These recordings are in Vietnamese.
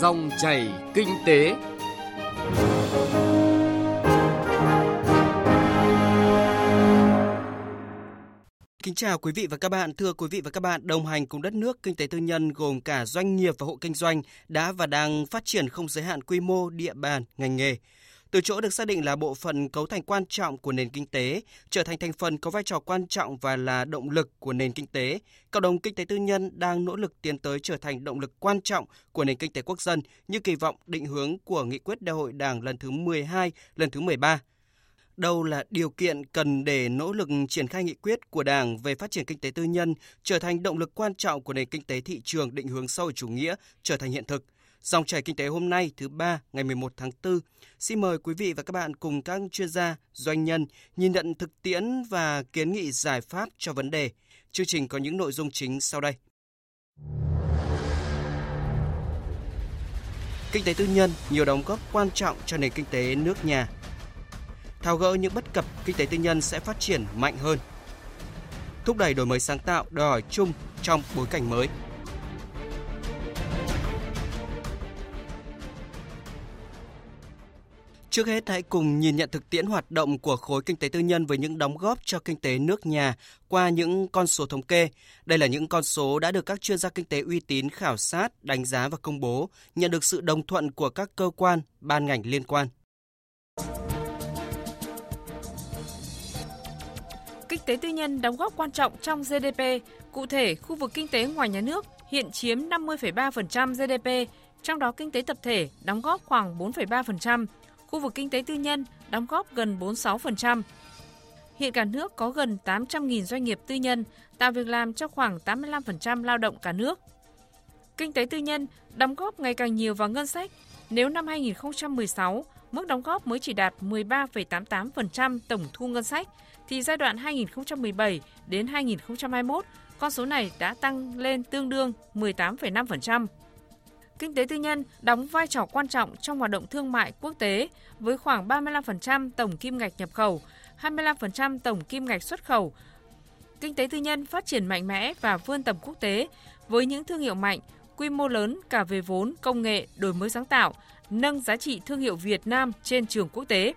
Dòng chảy kinh tế. Kính chào quý vị và các bạn. Thưa quý vị và các bạn, đồng hành cùng đất nước, kinh tế tư nhân gồm cả doanh nghiệp và hộ kinh doanh đã và đang phát triển không giới hạn quy mô, địa bàn, ngành nghề. Từ chỗ được xác định là bộ phận cấu thành quan trọng của nền kinh tế, trở thành thành phần có vai trò quan trọng và là động lực của nền kinh tế, cộng đồng kinh tế tư nhân đang nỗ lực tiến tới trở thành động lực quan trọng của nền kinh tế quốc dân như kỳ vọng định hướng của nghị quyết đại hội Đảng lần thứ 12, lần thứ 13 đâu là điều kiện cần để nỗ lực triển khai nghị quyết của Đảng về phát triển kinh tế tư nhân trở thành động lực quan trọng của nền kinh tế thị trường định hướng xã hội chủ nghĩa trở thành hiện thực. Dòng chảy kinh tế hôm nay thứ ba ngày 11 tháng 4. Xin mời quý vị và các bạn cùng các chuyên gia, doanh nhân nhìn nhận thực tiễn và kiến nghị giải pháp cho vấn đề. Chương trình có những nội dung chính sau đây. Kinh tế tư nhân nhiều đóng góp quan trọng cho nền kinh tế nước nhà. Tháo gỡ những bất cập, kinh tế tư nhân sẽ phát triển mạnh hơn. Thúc đẩy đổi mới sáng tạo đòi hỏi chung trong bối cảnh mới. Trước hết hãy cùng nhìn nhận thực tiễn hoạt động của khối kinh tế tư nhân với những đóng góp cho kinh tế nước nhà qua những con số thống kê. Đây là những con số đã được các chuyên gia kinh tế uy tín khảo sát, đánh giá và công bố, nhận được sự đồng thuận của các cơ quan, ban ngành liên quan. Kinh tế tư nhân đóng góp quan trọng trong GDP, cụ thể khu vực kinh tế ngoài nhà nước hiện chiếm 50,3% GDP, trong đó kinh tế tập thể đóng góp khoảng 4,3%, khu vực kinh tế tư nhân đóng góp gần 46%. Hiện cả nước có gần 800.000 doanh nghiệp tư nhân, tạo việc làm cho khoảng 85% lao động cả nước. Kinh tế tư nhân đóng góp ngày càng nhiều vào ngân sách. Nếu năm 2016, mức đóng góp mới chỉ đạt 13,88% tổng thu ngân sách, thì giai đoạn 2017 đến 2021, con số này đã tăng lên tương đương 18,5%. Kinh tế tư nhân đóng vai trò quan trọng trong hoạt động thương mại quốc tế với khoảng 35% tổng kim ngạch nhập khẩu, 25% tổng kim ngạch xuất khẩu. Kinh tế tư nhân phát triển mạnh mẽ và vươn tầm quốc tế với những thương hiệu mạnh, quy mô lớn cả về vốn, công nghệ, đổi mới sáng tạo, nâng giá trị thương hiệu Việt Nam trên trường quốc tế.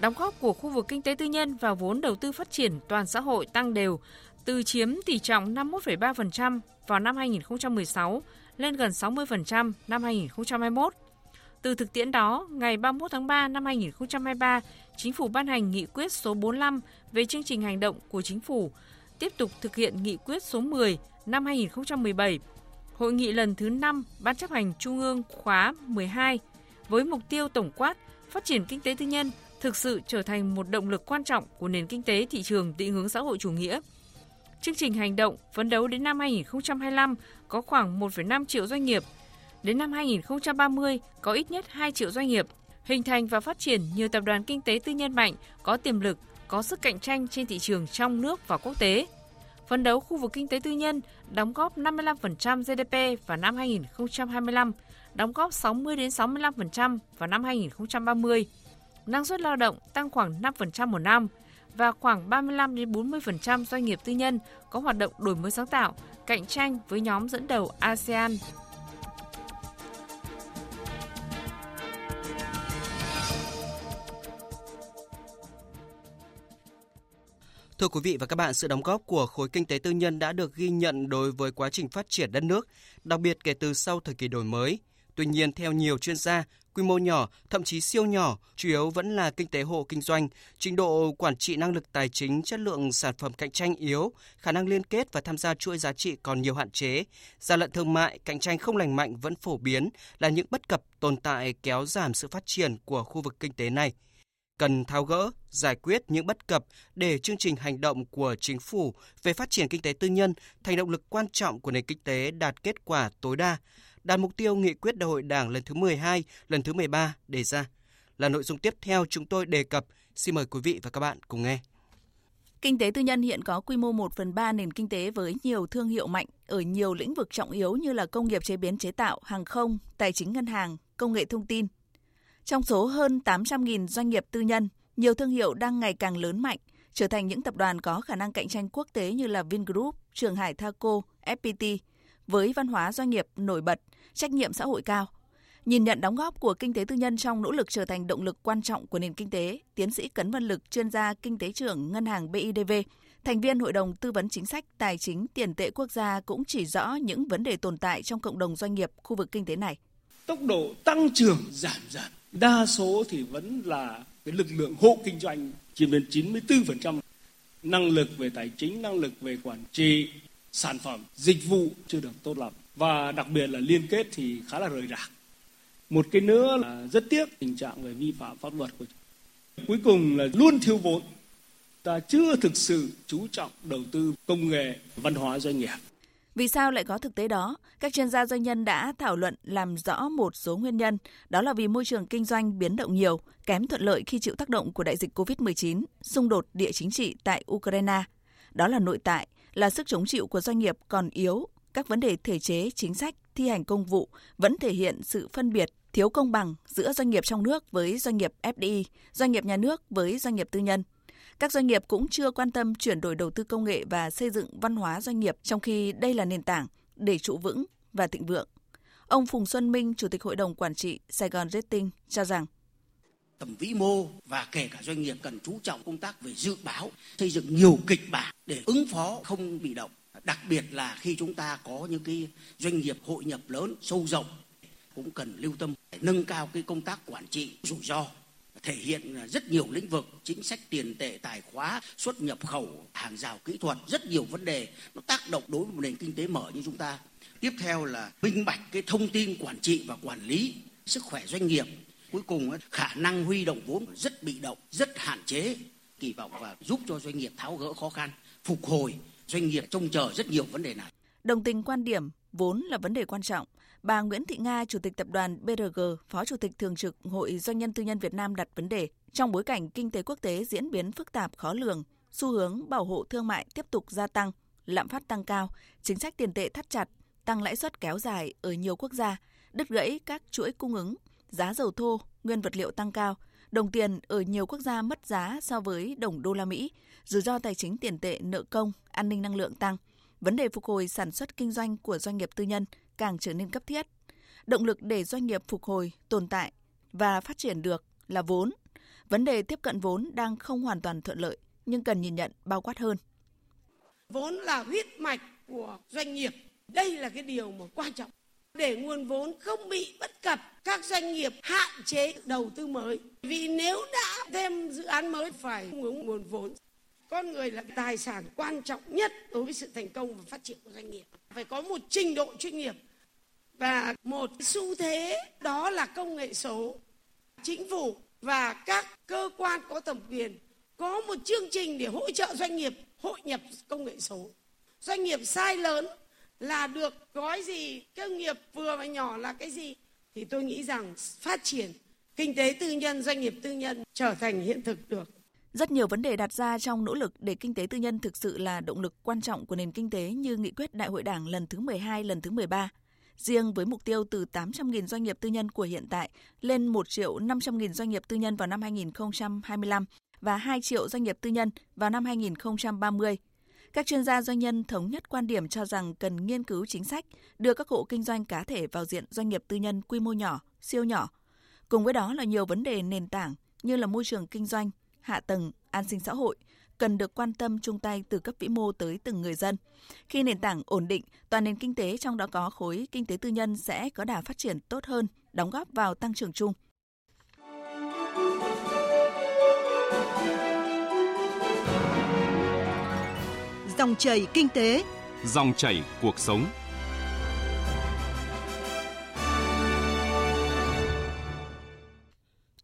Đóng góp của khu vực kinh tế tư nhân vào vốn đầu tư phát triển toàn xã hội tăng đều, từ chiếm tỷ trọng 51,3% vào năm 2016 lên gần 60% năm 2021. Từ thực tiễn đó, ngày 31 tháng 3 năm 2023, Chính phủ ban hành nghị quyết số 45 về chương trình hành động của Chính phủ, tiếp tục thực hiện nghị quyết số 10 năm 2017, Hội nghị lần thứ 5 Ban chấp hành Trung ương khóa 12 với mục tiêu tổng quát phát triển kinh tế tư nhân thực sự trở thành một động lực quan trọng của nền kinh tế thị trường định hướng xã hội chủ nghĩa – Chương trình hành động phấn đấu đến năm 2025 có khoảng 1,5 triệu doanh nghiệp. Đến năm 2030 có ít nhất 2 triệu doanh nghiệp, hình thành và phát triển nhiều tập đoàn kinh tế tư nhân mạnh, có tiềm lực, có sức cạnh tranh trên thị trường trong nước và quốc tế. Phấn đấu khu vực kinh tế tư nhân đóng góp 55% GDP vào năm 2025, đóng góp 60 đến 65% vào năm 2030. Năng suất lao động tăng khoảng 5% một năm – và khoảng 35 đến 40% doanh nghiệp tư nhân có hoạt động đổi mới sáng tạo, cạnh tranh với nhóm dẫn đầu ASEAN. Thưa quý vị và các bạn, sự đóng góp của khối kinh tế tư nhân đã được ghi nhận đối với quá trình phát triển đất nước, đặc biệt kể từ sau thời kỳ đổi mới. Tuy nhiên, theo nhiều chuyên gia, quy mô nhỏ, thậm chí siêu nhỏ, chủ yếu vẫn là kinh tế hộ kinh doanh, trình độ quản trị năng lực tài chính, chất lượng sản phẩm cạnh tranh yếu, khả năng liên kết và tham gia chuỗi giá trị còn nhiều hạn chế, gian lận thương mại, cạnh tranh không lành mạnh vẫn phổ biến là những bất cập tồn tại kéo giảm sự phát triển của khu vực kinh tế này. Cần tháo gỡ, giải quyết những bất cập để chương trình hành động của chính phủ về phát triển kinh tế tư nhân thành động lực quan trọng của nền kinh tế đạt kết quả tối đa, đạt mục tiêu nghị quyết đại hội Đảng lần thứ 12, lần thứ 13 đề ra. Là nội dung tiếp theo chúng tôi đề cập. Xin mời quý vị và các bạn cùng nghe. Kinh tế tư nhân hiện có quy mô 1 phần 3 nền kinh tế với nhiều thương hiệu mạnh ở nhiều lĩnh vực trọng yếu như là công nghiệp chế biến chế tạo, hàng không, tài chính ngân hàng, công nghệ thông tin. Trong số hơn 800.000 doanh nghiệp tư nhân, nhiều thương hiệu đang ngày càng lớn mạnh, trở thành những tập đoàn có khả năng cạnh tranh quốc tế như là Vingroup, Trường Hải Thaco, FPT, với văn hóa doanh nghiệp nổi bật, trách nhiệm xã hội cao, Nhìn nhận đóng góp của kinh tế tư nhân trong nỗ lực trở thành động lực quan trọng của nền kinh tế, tiến sĩ Cấn Văn Lực, chuyên gia kinh tế trưởng Ngân hàng BIDV, thành viên Hội đồng Tư vấn Chính sách Tài chính Tiền tệ Quốc gia cũng chỉ rõ những vấn đề tồn tại trong cộng đồng doanh nghiệp khu vực kinh tế này. Tốc độ tăng trưởng giảm dần, đa số thì vẫn là cái lực lượng hộ kinh doanh chiếm đến 94%. Năng lực về tài chính, năng lực về quản trị, sản phẩm, dịch vụ chưa được tốt lắm. Và đặc biệt là liên kết thì khá là rời rạc một cái nữa là rất tiếc tình trạng về vi phạm pháp luật của cuối cùng là luôn thiếu vốn ta chưa thực sự chú trọng đầu tư công nghệ văn hóa doanh nghiệp vì sao lại có thực tế đó? Các chuyên gia doanh nhân đã thảo luận làm rõ một số nguyên nhân, đó là vì môi trường kinh doanh biến động nhiều, kém thuận lợi khi chịu tác động của đại dịch COVID-19, xung đột địa chính trị tại Ukraine. Đó là nội tại, là sức chống chịu của doanh nghiệp còn yếu, các vấn đề thể chế, chính sách, thi hành công vụ vẫn thể hiện sự phân biệt thiếu công bằng giữa doanh nghiệp trong nước với doanh nghiệp FDI, doanh nghiệp nhà nước với doanh nghiệp tư nhân. Các doanh nghiệp cũng chưa quan tâm chuyển đổi đầu tư công nghệ và xây dựng văn hóa doanh nghiệp trong khi đây là nền tảng để trụ vững và thịnh vượng. Ông Phùng Xuân Minh, Chủ tịch Hội đồng Quản trị Sài Gòn Rating cho rằng tầm vĩ mô và kể cả doanh nghiệp cần chú trọng công tác về dự báo, xây dựng nhiều kịch bản để ứng phó không bị động. Đặc biệt là khi chúng ta có những cái doanh nghiệp hội nhập lớn, sâu rộng cũng cần lưu tâm nâng cao cái công tác quản trị rủi ro thể hiện rất nhiều lĩnh vực chính sách tiền tệ tài khóa xuất nhập khẩu hàng rào kỹ thuật rất nhiều vấn đề nó tác động đối với một nền kinh tế mở như chúng ta tiếp theo là minh bạch cái thông tin quản trị và quản lý sức khỏe doanh nghiệp cuối cùng khả năng huy động vốn rất bị động rất hạn chế. Kỳ vọng và giúp cho doanh nghiệp tháo gỡ khó khăn phục hồi doanh nghiệp trông chờ rất nhiều vấn đề này. Đồng tình quan điểm vốn là vấn đề quan trọng. Bà Nguyễn Thị Nga, Chủ tịch Tập đoàn BRG, Phó Chủ tịch Thường trực Hội Doanh nhân Tư nhân Việt Nam đặt vấn đề trong bối cảnh kinh tế quốc tế diễn biến phức tạp khó lường, xu hướng bảo hộ thương mại tiếp tục gia tăng, lạm phát tăng cao, chính sách tiền tệ thắt chặt, tăng lãi suất kéo dài ở nhiều quốc gia, đứt gãy các chuỗi cung ứng, giá dầu thô, nguyên vật liệu tăng cao, đồng tiền ở nhiều quốc gia mất giá so với đồng đô la Mỹ, rủi ro tài chính tiền tệ nợ công, an ninh năng lượng tăng. Vấn đề phục hồi sản xuất kinh doanh của doanh nghiệp tư nhân – càng trở nên cấp thiết. Động lực để doanh nghiệp phục hồi, tồn tại và phát triển được là vốn. Vấn đề tiếp cận vốn đang không hoàn toàn thuận lợi, nhưng cần nhìn nhận bao quát hơn. Vốn là huyết mạch của doanh nghiệp. Đây là cái điều mà quan trọng để nguồn vốn không bị bất cập, các doanh nghiệp hạn chế đầu tư mới. Vì nếu đã thêm dự án mới phải cung ứng nguồn vốn, con người là tài sản quan trọng nhất đối với sự thành công và phát triển của doanh nghiệp. Phải có một trình độ chuyên nghiệp và một xu thế, đó là công nghệ số. Chính phủ và các cơ quan có thẩm quyền có một chương trình để hỗ trợ doanh nghiệp hội nhập công nghệ số. Doanh nghiệp sai lớn là được gói gì công nghiệp vừa và nhỏ là cái gì thì tôi nghĩ rằng phát triển kinh tế tư nhân doanh nghiệp tư nhân trở thành hiện thực được rất nhiều vấn đề đặt ra trong nỗ lực để kinh tế tư nhân thực sự là động lực quan trọng của nền kinh tế như nghị quyết Đại hội Đảng lần thứ 12, lần thứ 13. Riêng với mục tiêu từ 800.000 doanh nghiệp tư nhân của hiện tại lên 1 triệu 500.000 doanh nghiệp tư nhân vào năm 2025 và 2 triệu doanh nghiệp tư nhân vào năm 2030. Các chuyên gia doanh nhân thống nhất quan điểm cho rằng cần nghiên cứu chính sách đưa các hộ kinh doanh cá thể vào diện doanh nghiệp tư nhân quy mô nhỏ, siêu nhỏ. Cùng với đó là nhiều vấn đề nền tảng như là môi trường kinh doanh, hạ tầng, an sinh xã hội cần được quan tâm chung tay từ cấp vĩ mô tới từng người dân. Khi nền tảng ổn định, toàn nền kinh tế trong đó có khối kinh tế tư nhân sẽ có đà phát triển tốt hơn, đóng góp vào tăng trưởng chung. Dòng chảy kinh tế, dòng chảy cuộc sống.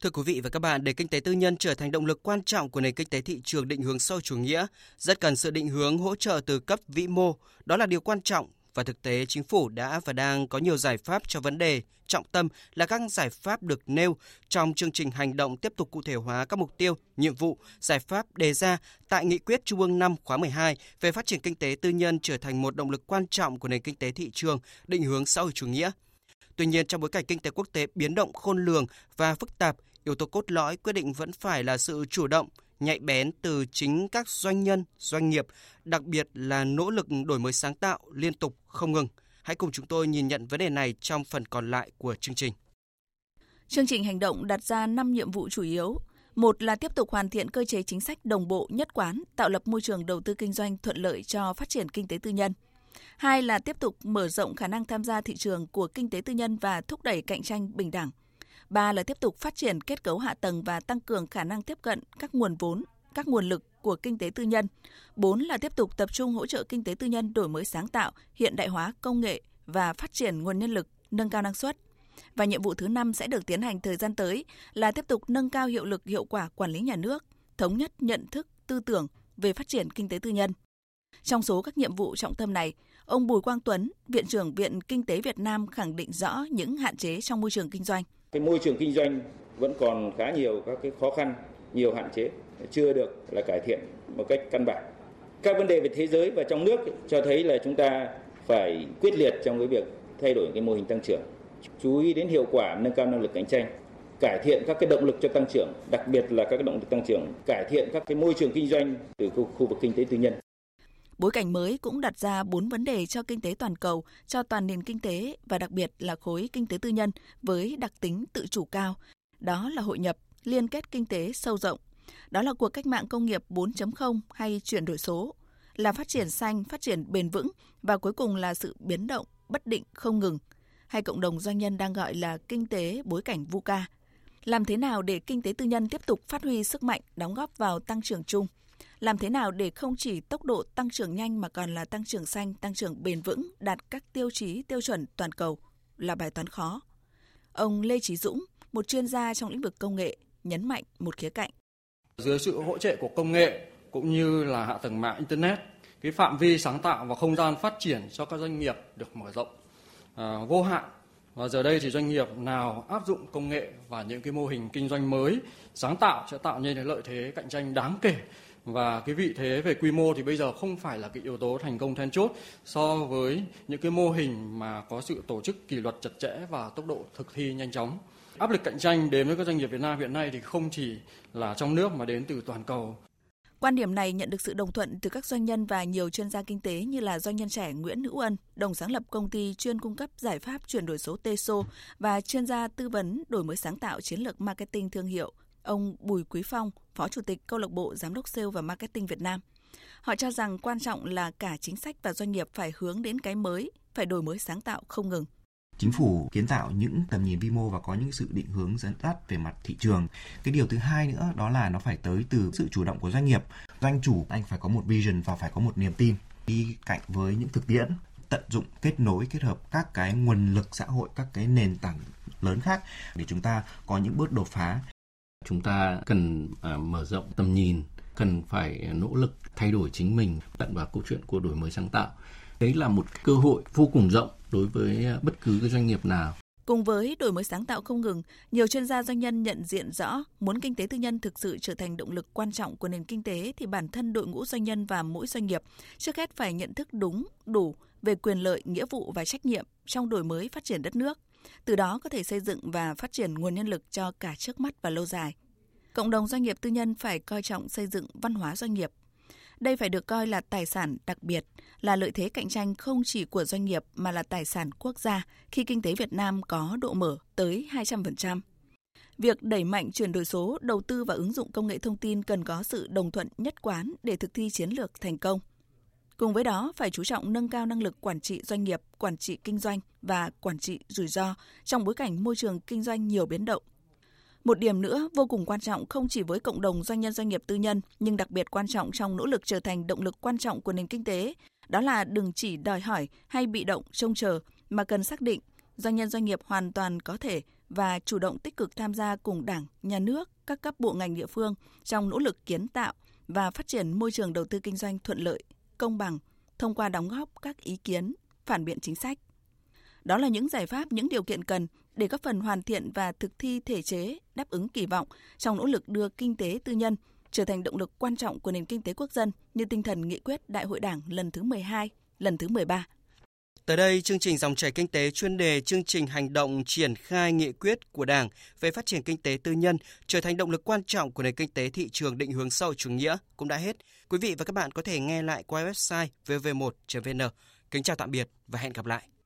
Thưa quý vị và các bạn, để kinh tế tư nhân trở thành động lực quan trọng của nền kinh tế thị trường định hướng sâu chủ nghĩa, rất cần sự định hướng hỗ trợ từ cấp vĩ mô. Đó là điều quan trọng và thực tế chính phủ đã và đang có nhiều giải pháp cho vấn đề. Trọng tâm là các giải pháp được nêu trong chương trình hành động tiếp tục cụ thể hóa các mục tiêu, nhiệm vụ, giải pháp đề ra tại Nghị quyết Trung ương 5 khóa 12 về phát triển kinh tế tư nhân trở thành một động lực quan trọng của nền kinh tế thị trường định hướng xã hội chủ nghĩa. Tuy nhiên, trong bối cảnh kinh tế quốc tế biến động khôn lường và phức tạp, yếu tố cốt lõi quyết định vẫn phải là sự chủ động, nhạy bén từ chính các doanh nhân, doanh nghiệp, đặc biệt là nỗ lực đổi mới sáng tạo liên tục không ngừng. Hãy cùng chúng tôi nhìn nhận vấn đề này trong phần còn lại của chương trình. Chương trình hành động đặt ra 5 nhiệm vụ chủ yếu. Một là tiếp tục hoàn thiện cơ chế chính sách đồng bộ nhất quán, tạo lập môi trường đầu tư kinh doanh thuận lợi cho phát triển kinh tế tư nhân. Hai là tiếp tục mở rộng khả năng tham gia thị trường của kinh tế tư nhân và thúc đẩy cạnh tranh bình đẳng. Ba là tiếp tục phát triển kết cấu hạ tầng và tăng cường khả năng tiếp cận các nguồn vốn, các nguồn lực của kinh tế tư nhân. Bốn là tiếp tục tập trung hỗ trợ kinh tế tư nhân đổi mới sáng tạo, hiện đại hóa công nghệ và phát triển nguồn nhân lực, nâng cao năng suất. Và nhiệm vụ thứ năm sẽ được tiến hành thời gian tới là tiếp tục nâng cao hiệu lực hiệu quả quản lý nhà nước, thống nhất nhận thức, tư tưởng về phát triển kinh tế tư nhân. Trong số các nhiệm vụ trọng tâm này, ông Bùi Quang Tuấn, Viện trưởng Viện Kinh tế Việt Nam khẳng định rõ những hạn chế trong môi trường kinh doanh. Cái môi trường kinh doanh vẫn còn khá nhiều các cái khó khăn, nhiều hạn chế chưa được là cải thiện một cách căn bản. Các vấn đề về thế giới và trong nước cho thấy là chúng ta phải quyết liệt trong cái việc thay đổi cái mô hình tăng trưởng, chú ý đến hiệu quả nâng cao năng lực cạnh tranh, cải thiện các cái động lực cho tăng trưởng, đặc biệt là các cái động lực tăng trưởng, cải thiện các cái môi trường kinh doanh từ khu, khu vực kinh tế tư nhân. Bối cảnh mới cũng đặt ra bốn vấn đề cho kinh tế toàn cầu, cho toàn nền kinh tế và đặc biệt là khối kinh tế tư nhân với đặc tính tự chủ cao. Đó là hội nhập, liên kết kinh tế sâu rộng. Đó là cuộc cách mạng công nghiệp 4.0 hay chuyển đổi số, là phát triển xanh, phát triển bền vững và cuối cùng là sự biến động bất định không ngừng, hay cộng đồng doanh nhân đang gọi là kinh tế bối cảnh VUCA. Làm thế nào để kinh tế tư nhân tiếp tục phát huy sức mạnh, đóng góp vào tăng trưởng chung? Làm thế nào để không chỉ tốc độ tăng trưởng nhanh mà còn là tăng trưởng xanh, tăng trưởng bền vững, đạt các tiêu chí tiêu chuẩn toàn cầu là bài toán khó. Ông Lê Trí Dũng, một chuyên gia trong lĩnh vực công nghệ, nhấn mạnh một khía cạnh. Dưới sự hỗ trợ của công nghệ cũng như là hạ tầng mạng internet, cái phạm vi sáng tạo và không gian phát triển cho các doanh nghiệp được mở rộng à, vô hạn và giờ đây thì doanh nghiệp nào áp dụng công nghệ và những cái mô hình kinh doanh mới sáng tạo sẽ tạo nên lợi thế cạnh tranh đáng kể và cái vị thế về quy mô thì bây giờ không phải là cái yếu tố thành công then chốt so với những cái mô hình mà có sự tổ chức kỷ luật chặt chẽ và tốc độ thực thi nhanh chóng. Áp lực cạnh tranh đến với các doanh nghiệp Việt Nam hiện nay thì không chỉ là trong nước mà đến từ toàn cầu. Quan điểm này nhận được sự đồng thuận từ các doanh nhân và nhiều chuyên gia kinh tế như là doanh nhân trẻ Nguyễn Hữu Ân, đồng sáng lập công ty chuyên cung cấp giải pháp chuyển đổi số TESO và chuyên gia tư vấn đổi mới sáng tạo chiến lược marketing thương hiệu ông Bùi Quý Phong, Phó Chủ tịch Câu lạc bộ Giám đốc Sale và Marketing Việt Nam. Họ cho rằng quan trọng là cả chính sách và doanh nghiệp phải hướng đến cái mới, phải đổi mới sáng tạo không ngừng. Chính phủ kiến tạo những tầm nhìn vi mô và có những sự định hướng dẫn dắt về mặt thị trường. Cái điều thứ hai nữa đó là nó phải tới từ sự chủ động của doanh nghiệp. Doanh chủ anh phải có một vision và phải có một niềm tin đi cạnh với những thực tiễn tận dụng kết nối kết hợp các cái nguồn lực xã hội các cái nền tảng lớn khác để chúng ta có những bước đột phá Chúng ta cần à, mở rộng tầm nhìn, cần phải nỗ lực thay đổi chính mình tận vào câu chuyện của đổi mới sáng tạo. Đấy là một cơ hội vô cùng rộng đối với à, bất cứ cái doanh nghiệp nào. Cùng với đổi mới sáng tạo không ngừng, nhiều chuyên gia doanh nhân nhận diện rõ muốn kinh tế tư nhân thực sự trở thành động lực quan trọng của nền kinh tế thì bản thân đội ngũ doanh nhân và mỗi doanh nghiệp trước hết phải nhận thức đúng, đủ về quyền lợi, nghĩa vụ và trách nhiệm trong đổi mới phát triển đất nước từ đó có thể xây dựng và phát triển nguồn nhân lực cho cả trước mắt và lâu dài. Cộng đồng doanh nghiệp tư nhân phải coi trọng xây dựng văn hóa doanh nghiệp. Đây phải được coi là tài sản đặc biệt, là lợi thế cạnh tranh không chỉ của doanh nghiệp mà là tài sản quốc gia khi kinh tế Việt Nam có độ mở tới 200%. Việc đẩy mạnh chuyển đổi số, đầu tư và ứng dụng công nghệ thông tin cần có sự đồng thuận nhất quán để thực thi chiến lược thành công. Cùng với đó, phải chú trọng nâng cao năng lực quản trị doanh nghiệp, quản trị kinh doanh và quản trị rủi ro trong bối cảnh môi trường kinh doanh nhiều biến động. Một điểm nữa vô cùng quan trọng không chỉ với cộng đồng doanh nhân doanh nghiệp tư nhân, nhưng đặc biệt quan trọng trong nỗ lực trở thành động lực quan trọng của nền kinh tế, đó là đừng chỉ đòi hỏi hay bị động trông chờ mà cần xác định doanh nhân doanh nghiệp hoàn toàn có thể và chủ động tích cực tham gia cùng Đảng, Nhà nước, các cấp bộ ngành địa phương trong nỗ lực kiến tạo và phát triển môi trường đầu tư kinh doanh thuận lợi, công bằng thông qua đóng góp các ý kiến, phản biện chính sách. Đó là những giải pháp, những điều kiện cần để góp phần hoàn thiện và thực thi thể chế đáp ứng kỳ vọng trong nỗ lực đưa kinh tế tư nhân trở thành động lực quan trọng của nền kinh tế quốc dân như tinh thần nghị quyết Đại hội Đảng lần thứ 12, lần thứ 13. Tới đây, chương trình dòng chảy kinh tế chuyên đề chương trình hành động triển khai nghị quyết của Đảng về phát triển kinh tế tư nhân trở thành động lực quan trọng của nền kinh tế thị trường định hướng xã hội chủ nghĩa cũng đã hết. Quý vị và các bạn có thể nghe lại qua website vv1.vn. Kính chào tạm biệt và hẹn gặp lại.